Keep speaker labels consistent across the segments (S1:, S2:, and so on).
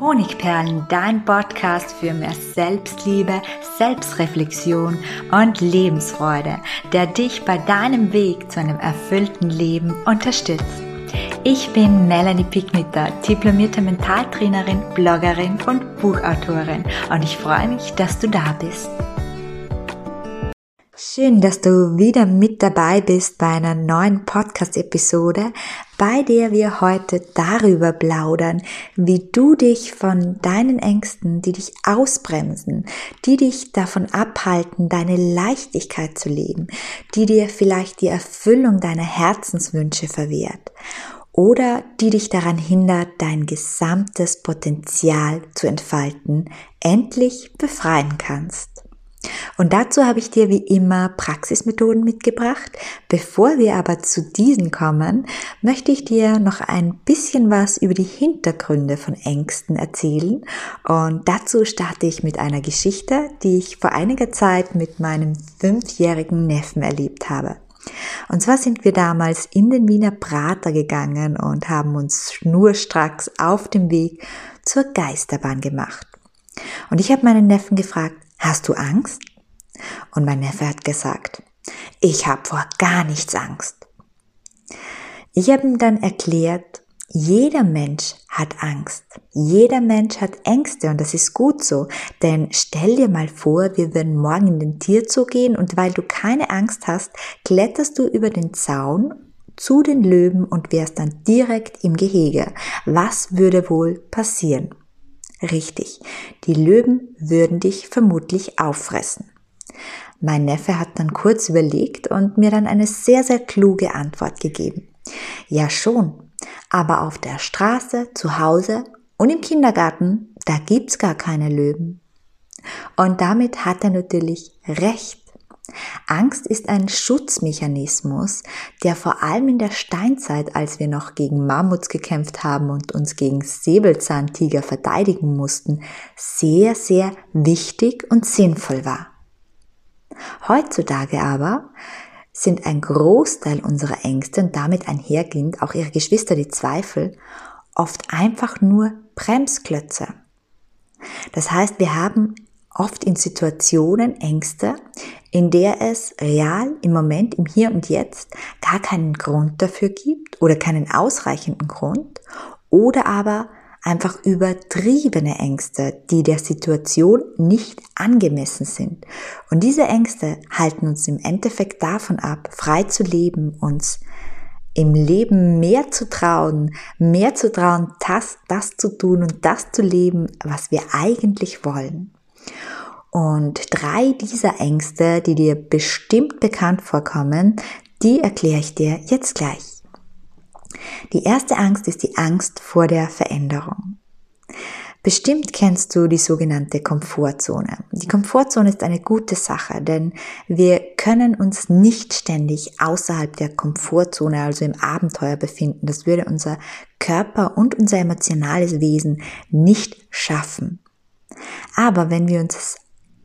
S1: Honigperlen, dein Podcast für mehr Selbstliebe, Selbstreflexion und Lebensfreude, der dich bei deinem Weg zu einem erfüllten Leben unterstützt. Ich bin Melanie Picknitter, diplomierte Mentaltrainerin, Bloggerin und Buchautorin und ich freue mich, dass du da bist. Schön, dass du wieder mit dabei bist bei einer neuen Podcast-Episode, bei der wir heute darüber plaudern, wie du dich von deinen Ängsten, die dich ausbremsen, die dich davon abhalten, deine Leichtigkeit zu leben, die dir vielleicht die Erfüllung deiner Herzenswünsche verwehrt oder die dich daran hindert, dein gesamtes Potenzial zu entfalten, endlich befreien kannst. Und dazu habe ich dir wie immer Praxismethoden mitgebracht. Bevor wir aber zu diesen kommen, möchte ich dir noch ein bisschen was über die Hintergründe von Ängsten erzählen. Und dazu starte ich mit einer Geschichte, die ich vor einiger Zeit mit meinem fünfjährigen Neffen erlebt habe. Und zwar sind wir damals in den Wiener Prater gegangen und haben uns schnurstracks auf dem Weg zur Geisterbahn gemacht. Und ich habe meinen Neffen gefragt, Hast du Angst? Und mein Neffe hat gesagt, ich habe vor gar nichts Angst. Ich habe ihm dann erklärt, jeder Mensch hat Angst. Jeder Mensch hat Ängste und das ist gut so. Denn stell dir mal vor, wir würden morgen in den Tierzoo gehen und weil du keine Angst hast, kletterst du über den Zaun zu den Löwen und wärst dann direkt im Gehege. Was würde wohl passieren? Richtig, die Löwen würden dich vermutlich auffressen. Mein Neffe hat dann kurz überlegt und mir dann eine sehr, sehr kluge Antwort gegeben. Ja schon, aber auf der Straße, zu Hause und im Kindergarten, da gibt's gar keine Löwen. Und damit hat er natürlich recht. Angst ist ein Schutzmechanismus, der vor allem in der Steinzeit, als wir noch gegen Mammuts gekämpft haben und uns gegen Säbelzahntiger verteidigen mussten, sehr, sehr wichtig und sinnvoll war. Heutzutage aber sind ein Großteil unserer Ängste und damit einhergehend auch ihre Geschwister die Zweifel oft einfach nur Bremsklötze. Das heißt, wir haben oft in Situationen Ängste, in der es real im Moment, im Hier und Jetzt gar keinen Grund dafür gibt oder keinen ausreichenden Grund oder aber einfach übertriebene Ängste, die der Situation nicht angemessen sind. Und diese Ängste halten uns im Endeffekt davon ab, frei zu leben, uns im Leben mehr zu trauen, mehr zu trauen, das, das zu tun und das zu leben, was wir eigentlich wollen. Und drei dieser Ängste, die dir bestimmt bekannt vorkommen, die erkläre ich dir jetzt gleich. Die erste Angst ist die Angst vor der Veränderung. Bestimmt kennst du die sogenannte Komfortzone. Die Komfortzone ist eine gute Sache, denn wir können uns nicht ständig außerhalb der Komfortzone, also im Abenteuer befinden. Das würde unser Körper und unser emotionales Wesen nicht schaffen. Aber wenn wir uns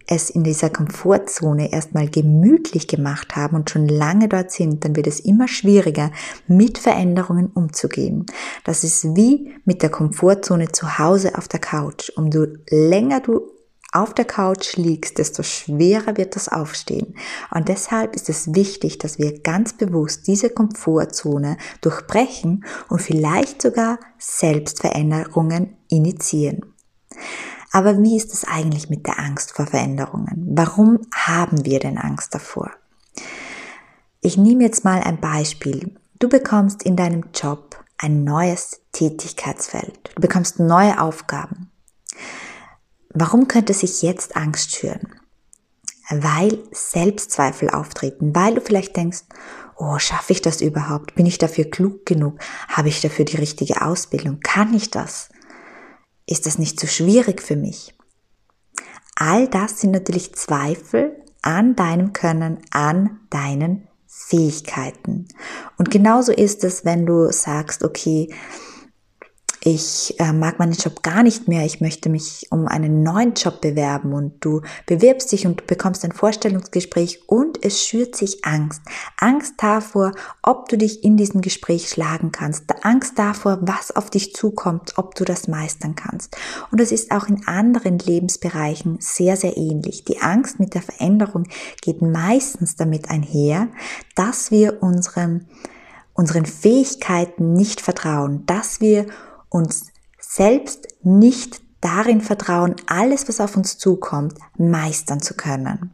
S1: es in dieser Komfortzone erstmal gemütlich gemacht haben und schon lange dort sind, dann wird es immer schwieriger, mit Veränderungen umzugehen. Das ist wie mit der Komfortzone zu Hause auf der Couch. Umso länger du auf der Couch liegst, desto schwerer wird das Aufstehen. Und deshalb ist es wichtig, dass wir ganz bewusst diese Komfortzone durchbrechen und vielleicht sogar Selbstveränderungen initiieren. Aber wie ist es eigentlich mit der Angst vor Veränderungen? Warum haben wir denn Angst davor? Ich nehme jetzt mal ein Beispiel. Du bekommst in deinem Job ein neues Tätigkeitsfeld. Du bekommst neue Aufgaben. Warum könnte sich jetzt Angst schüren? Weil Selbstzweifel auftreten, weil du vielleicht denkst, oh, schaffe ich das überhaupt? Bin ich dafür klug genug? Habe ich dafür die richtige Ausbildung? Kann ich das? Ist das nicht zu schwierig für mich? All das sind natürlich Zweifel an deinem Können, an deinen Fähigkeiten. Und genauso ist es, wenn du sagst, okay, ich äh, mag meinen Job gar nicht mehr, ich möchte mich um einen neuen Job bewerben und du bewirbst dich und bekommst ein Vorstellungsgespräch und es schürt sich Angst. Angst davor, ob du dich in diesem Gespräch schlagen kannst, Angst davor, was auf dich zukommt, ob du das meistern kannst. Und das ist auch in anderen Lebensbereichen sehr, sehr ähnlich. Die Angst mit der Veränderung geht meistens damit einher, dass wir unserem unseren Fähigkeiten nicht vertrauen, dass wir uns selbst nicht darin vertrauen, alles, was auf uns zukommt, meistern zu können.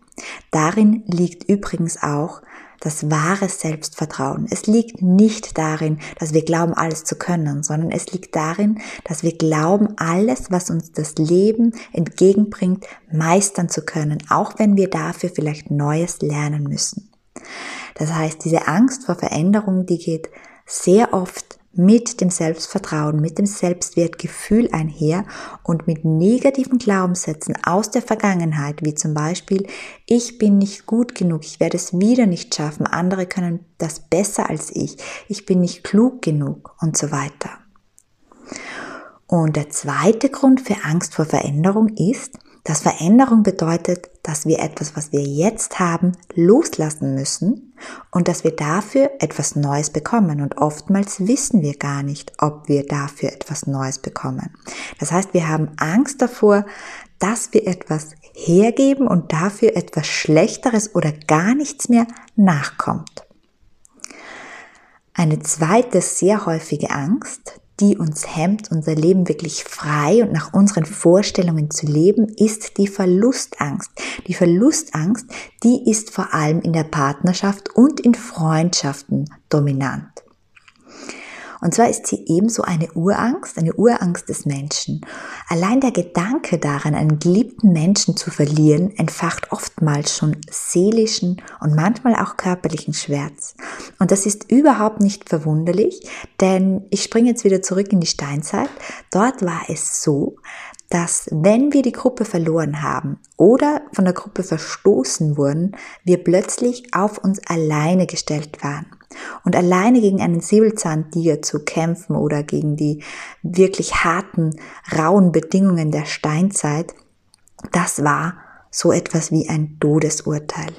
S1: Darin liegt übrigens auch das wahre Selbstvertrauen. Es liegt nicht darin, dass wir glauben, alles zu können, sondern es liegt darin, dass wir glauben, alles, was uns das Leben entgegenbringt, meistern zu können, auch wenn wir dafür vielleicht Neues lernen müssen. Das heißt, diese Angst vor Veränderung, die geht sehr oft mit dem Selbstvertrauen, mit dem Selbstwertgefühl einher und mit negativen Glaubenssätzen aus der Vergangenheit, wie zum Beispiel, ich bin nicht gut genug, ich werde es wieder nicht schaffen, andere können das besser als ich, ich bin nicht klug genug und so weiter. Und der zweite Grund für Angst vor Veränderung ist, dass Veränderung bedeutet, dass wir etwas, was wir jetzt haben, loslassen müssen und dass wir dafür etwas Neues bekommen. Und oftmals wissen wir gar nicht, ob wir dafür etwas Neues bekommen. Das heißt, wir haben Angst davor, dass wir etwas hergeben und dafür etwas Schlechteres oder gar nichts mehr nachkommt. Eine zweite sehr häufige Angst, die uns hemmt, unser Leben wirklich frei und nach unseren Vorstellungen zu leben, ist die Verlustangst. Die Verlustangst, die ist vor allem in der Partnerschaft und in Freundschaften dominant. Und zwar ist sie ebenso eine Urangst, eine Urangst des Menschen. Allein der Gedanke daran, einen geliebten Menschen zu verlieren, entfacht oftmals schon seelischen und manchmal auch körperlichen Schmerz. Und das ist überhaupt nicht verwunderlich, denn ich springe jetzt wieder zurück in die Steinzeit. Dort war es so, dass wenn wir die Gruppe verloren haben oder von der Gruppe verstoßen wurden, wir plötzlich auf uns alleine gestellt waren. Und alleine gegen einen Säbelzahntiger zu kämpfen oder gegen die wirklich harten, rauen Bedingungen der Steinzeit, das war so etwas wie ein Todesurteil.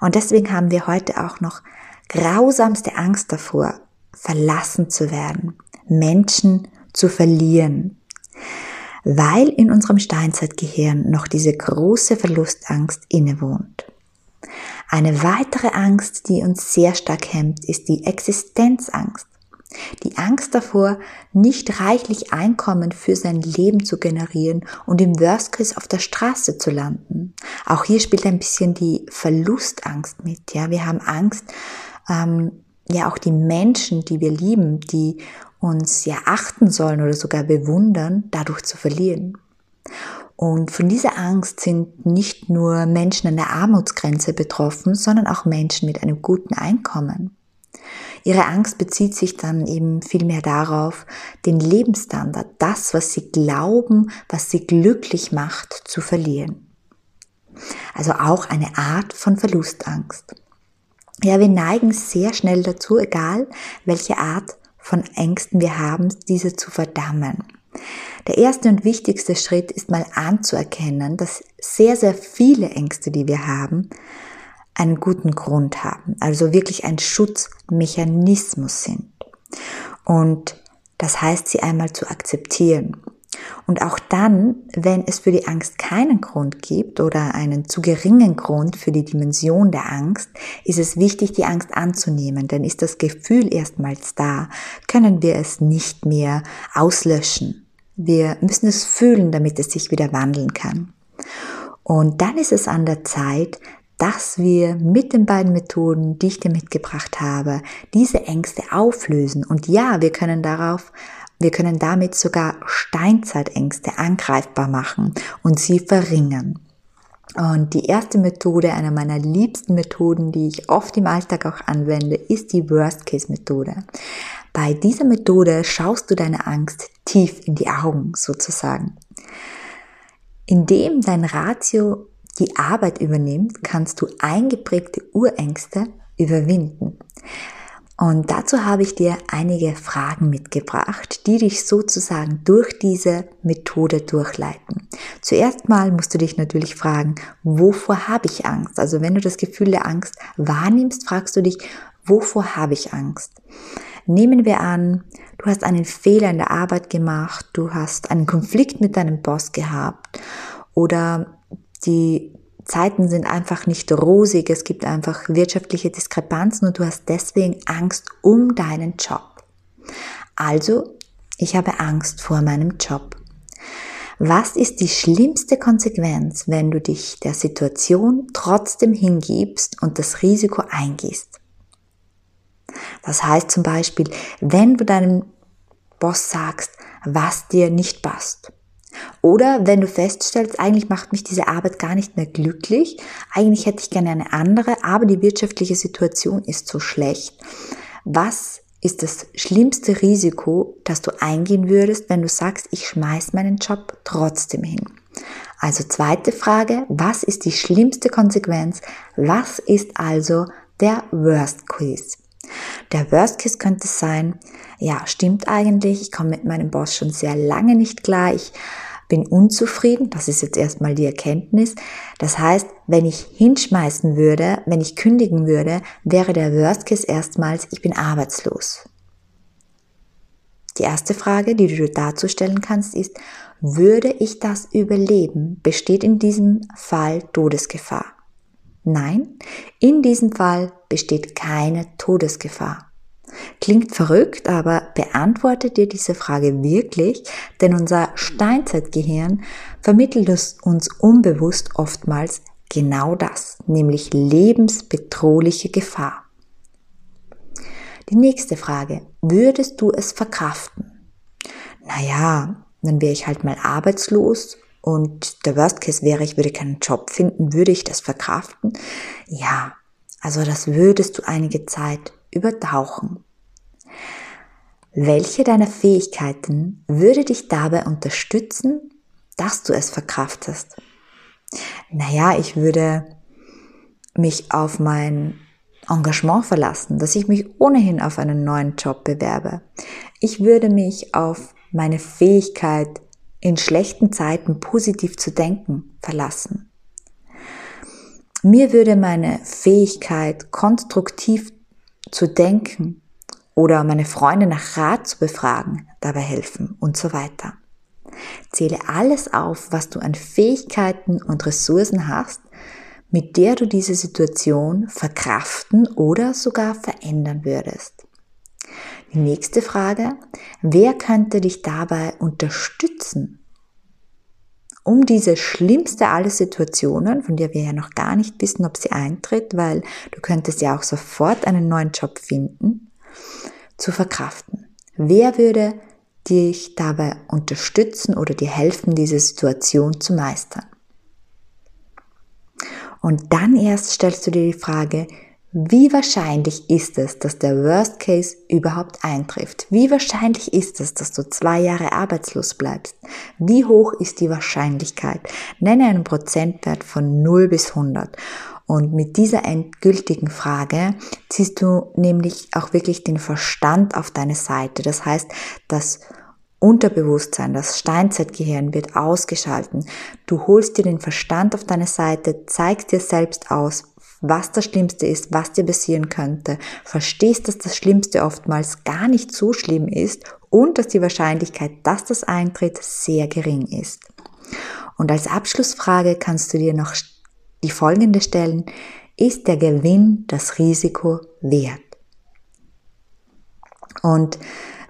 S1: Und deswegen haben wir heute auch noch grausamste Angst davor, verlassen zu werden, Menschen zu verlieren, weil in unserem Steinzeitgehirn noch diese große Verlustangst innewohnt. Eine weitere Angst, die uns sehr stark hemmt, ist die Existenzangst. Die Angst davor, nicht reichlich Einkommen für sein Leben zu generieren und im Worst Case auf der Straße zu landen. Auch hier spielt ein bisschen die Verlustangst mit. Ja, wir haben Angst, ähm, ja auch die Menschen, die wir lieben, die uns ja achten sollen oder sogar bewundern, dadurch zu verlieren. Und von dieser Angst sind nicht nur Menschen an der Armutsgrenze betroffen, sondern auch Menschen mit einem guten Einkommen. Ihre Angst bezieht sich dann eben vielmehr darauf, den Lebensstandard, das, was sie glauben, was sie glücklich macht, zu verlieren. Also auch eine Art von Verlustangst. Ja, wir neigen sehr schnell dazu, egal welche Art von Ängsten wir haben, diese zu verdammen. Der erste und wichtigste Schritt ist mal anzuerkennen, dass sehr, sehr viele Ängste, die wir haben, einen guten Grund haben, also wirklich ein Schutzmechanismus sind. Und das heißt, sie einmal zu akzeptieren. Und auch dann, wenn es für die Angst keinen Grund gibt oder einen zu geringen Grund für die Dimension der Angst, ist es wichtig, die Angst anzunehmen. Denn ist das Gefühl erstmals da, können wir es nicht mehr auslöschen. Wir müssen es fühlen, damit es sich wieder wandeln kann. Und dann ist es an der Zeit, dass wir mit den beiden Methoden, die ich dir mitgebracht habe, diese Ängste auflösen. Und ja, wir können darauf, wir können damit sogar Steinzeitängste angreifbar machen und sie verringern. Und die erste Methode, einer meiner liebsten Methoden, die ich oft im Alltag auch anwende, ist die Worst-Case-Methode. Bei dieser Methode schaust du deine Angst tief in die Augen sozusagen. Indem dein Ratio die Arbeit übernimmt, kannst du eingeprägte Urängste überwinden. Und dazu habe ich dir einige Fragen mitgebracht, die dich sozusagen durch diese Methode durchleiten. Zuerst mal musst du dich natürlich fragen, wovor habe ich Angst? Also wenn du das Gefühl der Angst wahrnimmst, fragst du dich, wovor habe ich Angst? Nehmen wir an, du hast einen Fehler in der Arbeit gemacht, du hast einen Konflikt mit deinem Boss gehabt oder die Zeiten sind einfach nicht rosig, es gibt einfach wirtschaftliche Diskrepanzen und du hast deswegen Angst um deinen Job. Also, ich habe Angst vor meinem Job. Was ist die schlimmste Konsequenz, wenn du dich der Situation trotzdem hingibst und das Risiko eingehst? Das heißt zum Beispiel, wenn du deinem Boss sagst, was dir nicht passt oder wenn du feststellst, eigentlich macht mich diese Arbeit gar nicht mehr glücklich, eigentlich hätte ich gerne eine andere, aber die wirtschaftliche Situation ist so schlecht. Was ist das schlimmste Risiko, das du eingehen würdest, wenn du sagst, ich schmeiß meinen Job trotzdem hin? Also zweite Frage, was ist die schlimmste Konsequenz? Was ist also der Worst Case? Der Worst Case könnte sein, ja, stimmt eigentlich, ich komme mit meinem Boss schon sehr lange nicht klar, ich bin unzufrieden, das ist jetzt erstmal die Erkenntnis. Das heißt, wenn ich hinschmeißen würde, wenn ich kündigen würde, wäre der Worst Case erstmals, ich bin arbeitslos. Die erste Frage, die du dazu stellen kannst, ist, würde ich das überleben? Besteht in diesem Fall Todesgefahr? Nein, in diesem Fall besteht keine Todesgefahr. Klingt verrückt, aber beantwortet dir diese Frage wirklich, denn unser Steinzeitgehirn vermittelt uns unbewusst oftmals genau das, nämlich lebensbedrohliche Gefahr. Die nächste Frage, würdest du es verkraften? Naja, dann wäre ich halt mal arbeitslos und der Worst Case wäre, ich würde keinen Job finden, würde ich das verkraften? Ja, also das würdest du einige Zeit übertauchen. Welche deiner Fähigkeiten würde dich dabei unterstützen, dass du es verkraftest? Naja, ich würde mich auf mein Engagement verlassen, dass ich mich ohnehin auf einen neuen Job bewerbe. Ich würde mich auf meine Fähigkeit, in schlechten Zeiten positiv zu denken, verlassen. Mir würde meine Fähigkeit, konstruktiv zu denken oder meine Freunde nach Rat zu befragen, dabei helfen und so weiter. Zähle alles auf, was du an Fähigkeiten und Ressourcen hast, mit der du diese Situation verkraften oder sogar verändern würdest. Nächste Frage, wer könnte dich dabei unterstützen, um diese schlimmste aller Situationen, von der wir ja noch gar nicht wissen, ob sie eintritt, weil du könntest ja auch sofort einen neuen Job finden, zu verkraften. Wer würde dich dabei unterstützen oder dir helfen, diese Situation zu meistern? Und dann erst stellst du dir die Frage, wie wahrscheinlich ist es, dass der Worst Case überhaupt eintrifft? Wie wahrscheinlich ist es, dass du zwei Jahre arbeitslos bleibst? Wie hoch ist die Wahrscheinlichkeit? Nenne einen Prozentwert von 0 bis 100. Und mit dieser endgültigen Frage ziehst du nämlich auch wirklich den Verstand auf deine Seite. Das heißt, das Unterbewusstsein, das Steinzeitgehirn wird ausgeschalten. Du holst dir den Verstand auf deine Seite, zeigst dir selbst aus, was das Schlimmste ist, was dir passieren könnte, verstehst, dass das Schlimmste oftmals gar nicht so schlimm ist und dass die Wahrscheinlichkeit, dass das eintritt, sehr gering ist. Und als Abschlussfrage kannst du dir noch die folgende stellen. Ist der Gewinn das Risiko wert? Und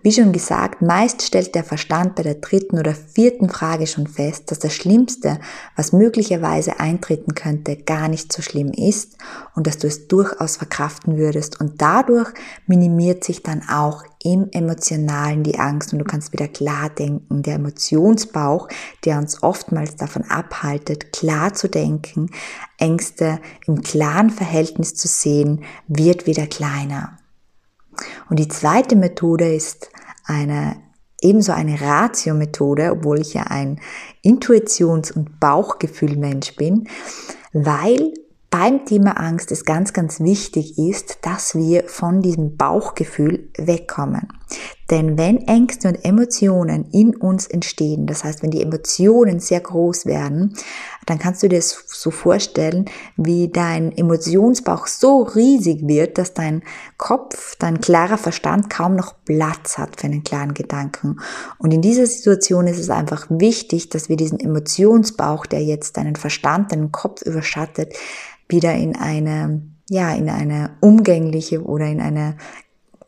S1: wie schon gesagt, meist stellt der Verstand bei der dritten oder vierten Frage schon fest, dass das Schlimmste, was möglicherweise eintreten könnte, gar nicht so schlimm ist und dass du es durchaus verkraften würdest. Und dadurch minimiert sich dann auch im Emotionalen die Angst und du kannst wieder klar denken. Der Emotionsbauch, der uns oftmals davon abhaltet, klar zu denken, Ängste im klaren Verhältnis zu sehen, wird wieder kleiner. Und die zweite Methode ist eine ebenso eine Ratio-Methode, obwohl ich ja ein Intuitions- und Bauchgefühl-Mensch bin, weil beim Thema Angst es ganz, ganz wichtig ist, dass wir von diesem Bauchgefühl wegkommen. Denn wenn Ängste und Emotionen in uns entstehen, das heißt, wenn die Emotionen sehr groß werden, dann kannst du dir das so vorstellen, wie dein Emotionsbauch so riesig wird, dass dein Kopf, dein klarer Verstand kaum noch Platz hat für einen klaren Gedanken. Und in dieser Situation ist es einfach wichtig, dass wir diesen Emotionsbauch, der jetzt deinen Verstand, deinen Kopf überschattet, wieder in eine ja, in eine umgängliche oder in eine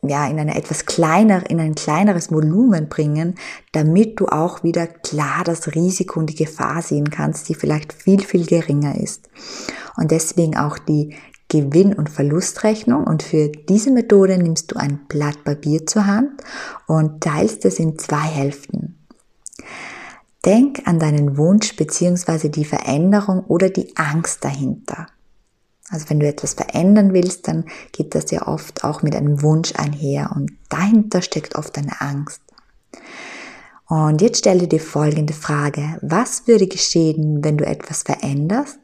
S1: ja, in eine etwas kleiner, in ein kleineres Volumen bringen, damit du auch wieder klar das Risiko und die Gefahr sehen kannst, die vielleicht viel, viel geringer ist. Und deswegen auch die Gewinn- und Verlustrechnung. Und für diese Methode nimmst du ein Blatt Papier zur Hand und teilst es in zwei Hälften. Denk an deinen Wunsch bzw. die Veränderung oder die Angst dahinter. Also wenn du etwas verändern willst, dann geht das ja oft auch mit einem Wunsch einher und dahinter steckt oft eine Angst. Und jetzt stelle dir folgende Frage. Was würde geschehen, wenn du etwas veränderst,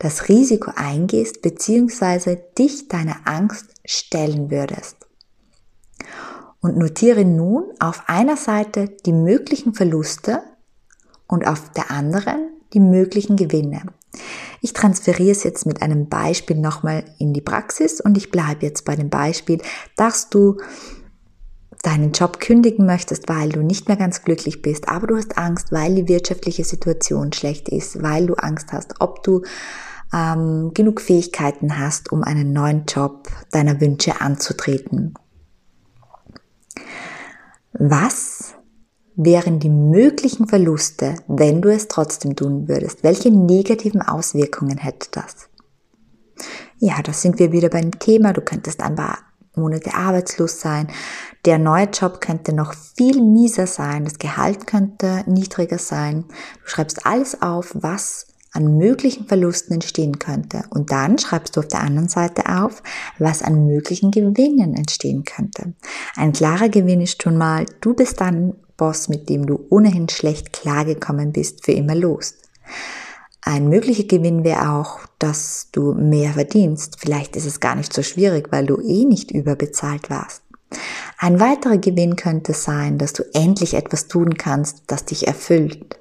S1: das Risiko eingehst bzw. dich deiner Angst stellen würdest? Und notiere nun auf einer Seite die möglichen Verluste und auf der anderen die möglichen Gewinne. Ich transferiere es jetzt mit einem Beispiel nochmal in die Praxis und ich bleibe jetzt bei dem Beispiel, dass du deinen Job kündigen möchtest, weil du nicht mehr ganz glücklich bist, aber du hast Angst, weil die wirtschaftliche Situation schlecht ist, weil du Angst hast, ob du ähm, genug Fähigkeiten hast, um einen neuen Job deiner Wünsche anzutreten. Was wären die möglichen Verluste, wenn du es trotzdem tun würdest? Welche negativen Auswirkungen hätte das? Ja, da sind wir wieder beim Thema. Du könntest ein paar Monate arbeitslos sein. Der neue Job könnte noch viel mieser sein. Das Gehalt könnte niedriger sein. Du schreibst alles auf, was an möglichen Verlusten entstehen könnte. Und dann schreibst du auf der anderen Seite auf, was an möglichen Gewinnen entstehen könnte. Ein klarer Gewinn ist schon mal, du bist dann Boss, mit dem du ohnehin schlecht klargekommen bist, für immer los. Ein möglicher Gewinn wäre auch, dass du mehr verdienst. Vielleicht ist es gar nicht so schwierig, weil du eh nicht überbezahlt warst. Ein weiterer Gewinn könnte sein, dass du endlich etwas tun kannst, das dich erfüllt.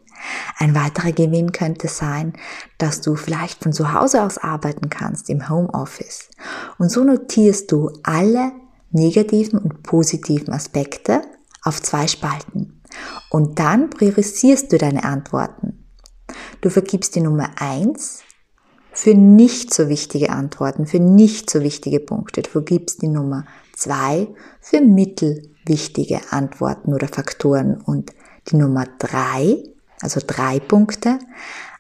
S1: Ein weiterer Gewinn könnte sein, dass du vielleicht von zu Hause aus arbeiten kannst im Homeoffice. Und so notierst du alle negativen und positiven Aspekte auf zwei Spalten. Und dann priorisierst du deine Antworten. Du vergibst die Nummer eins für nicht so wichtige Antworten, für nicht so wichtige Punkte. Du vergibst die Nummer zwei für mittelwichtige Antworten oder Faktoren und die Nummer drei, also drei Punkte,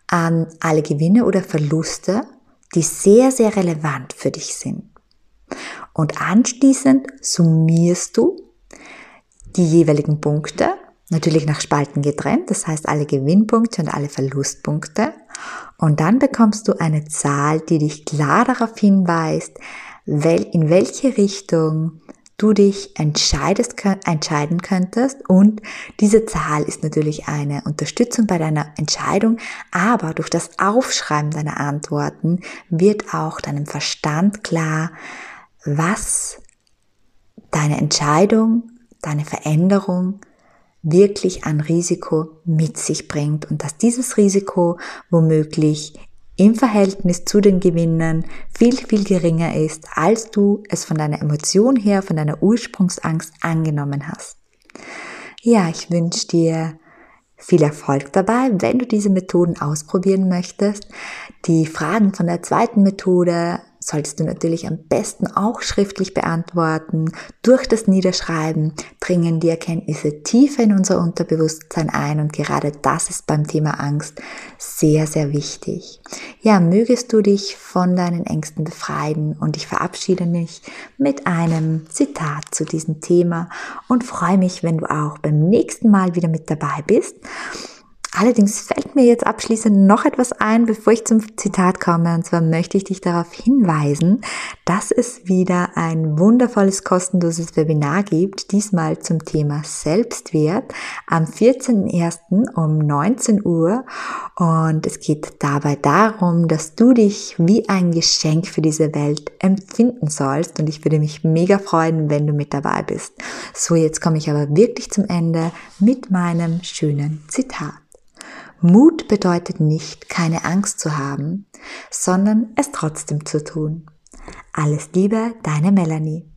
S1: an alle Gewinne oder Verluste, die sehr, sehr relevant für dich sind. Und anschließend summierst du die jeweiligen Punkte, natürlich nach Spalten getrennt, das heißt alle Gewinnpunkte und alle Verlustpunkte. Und dann bekommst du eine Zahl, die dich klar darauf hinweist, in welche Richtung du dich entscheidest, entscheiden könntest. Und diese Zahl ist natürlich eine Unterstützung bei deiner Entscheidung, aber durch das Aufschreiben deiner Antworten wird auch deinem Verstand klar, was deine Entscheidung deine Veränderung wirklich ein Risiko mit sich bringt und dass dieses Risiko womöglich im Verhältnis zu den Gewinnen viel, viel geringer ist, als du es von deiner Emotion her, von deiner Ursprungsangst angenommen hast. Ja, ich wünsche dir viel Erfolg dabei, wenn du diese Methoden ausprobieren möchtest. Die Fragen von der zweiten Methode solltest du natürlich am besten auch schriftlich beantworten. Durch das Niederschreiben dringen die Erkenntnisse tiefer in unser Unterbewusstsein ein und gerade das ist beim Thema Angst sehr, sehr wichtig. Ja, mögest du dich von deinen Ängsten befreien und ich verabschiede mich mit einem Zitat zu diesem Thema und freue mich, wenn du auch beim nächsten Mal wieder mit dabei bist. Allerdings fällt mir jetzt abschließend noch etwas ein, bevor ich zum Zitat komme. Und zwar möchte ich dich darauf hinweisen, dass es wieder ein wundervolles kostenloses Webinar gibt, diesmal zum Thema Selbstwert am 14.01. um 19 Uhr. Und es geht dabei darum, dass du dich wie ein Geschenk für diese Welt empfinden sollst. Und ich würde mich mega freuen, wenn du mit dabei bist. So, jetzt komme ich aber wirklich zum Ende mit meinem schönen Zitat. Mut bedeutet nicht, keine Angst zu haben, sondern es trotzdem zu tun. Alles Liebe, deine Melanie.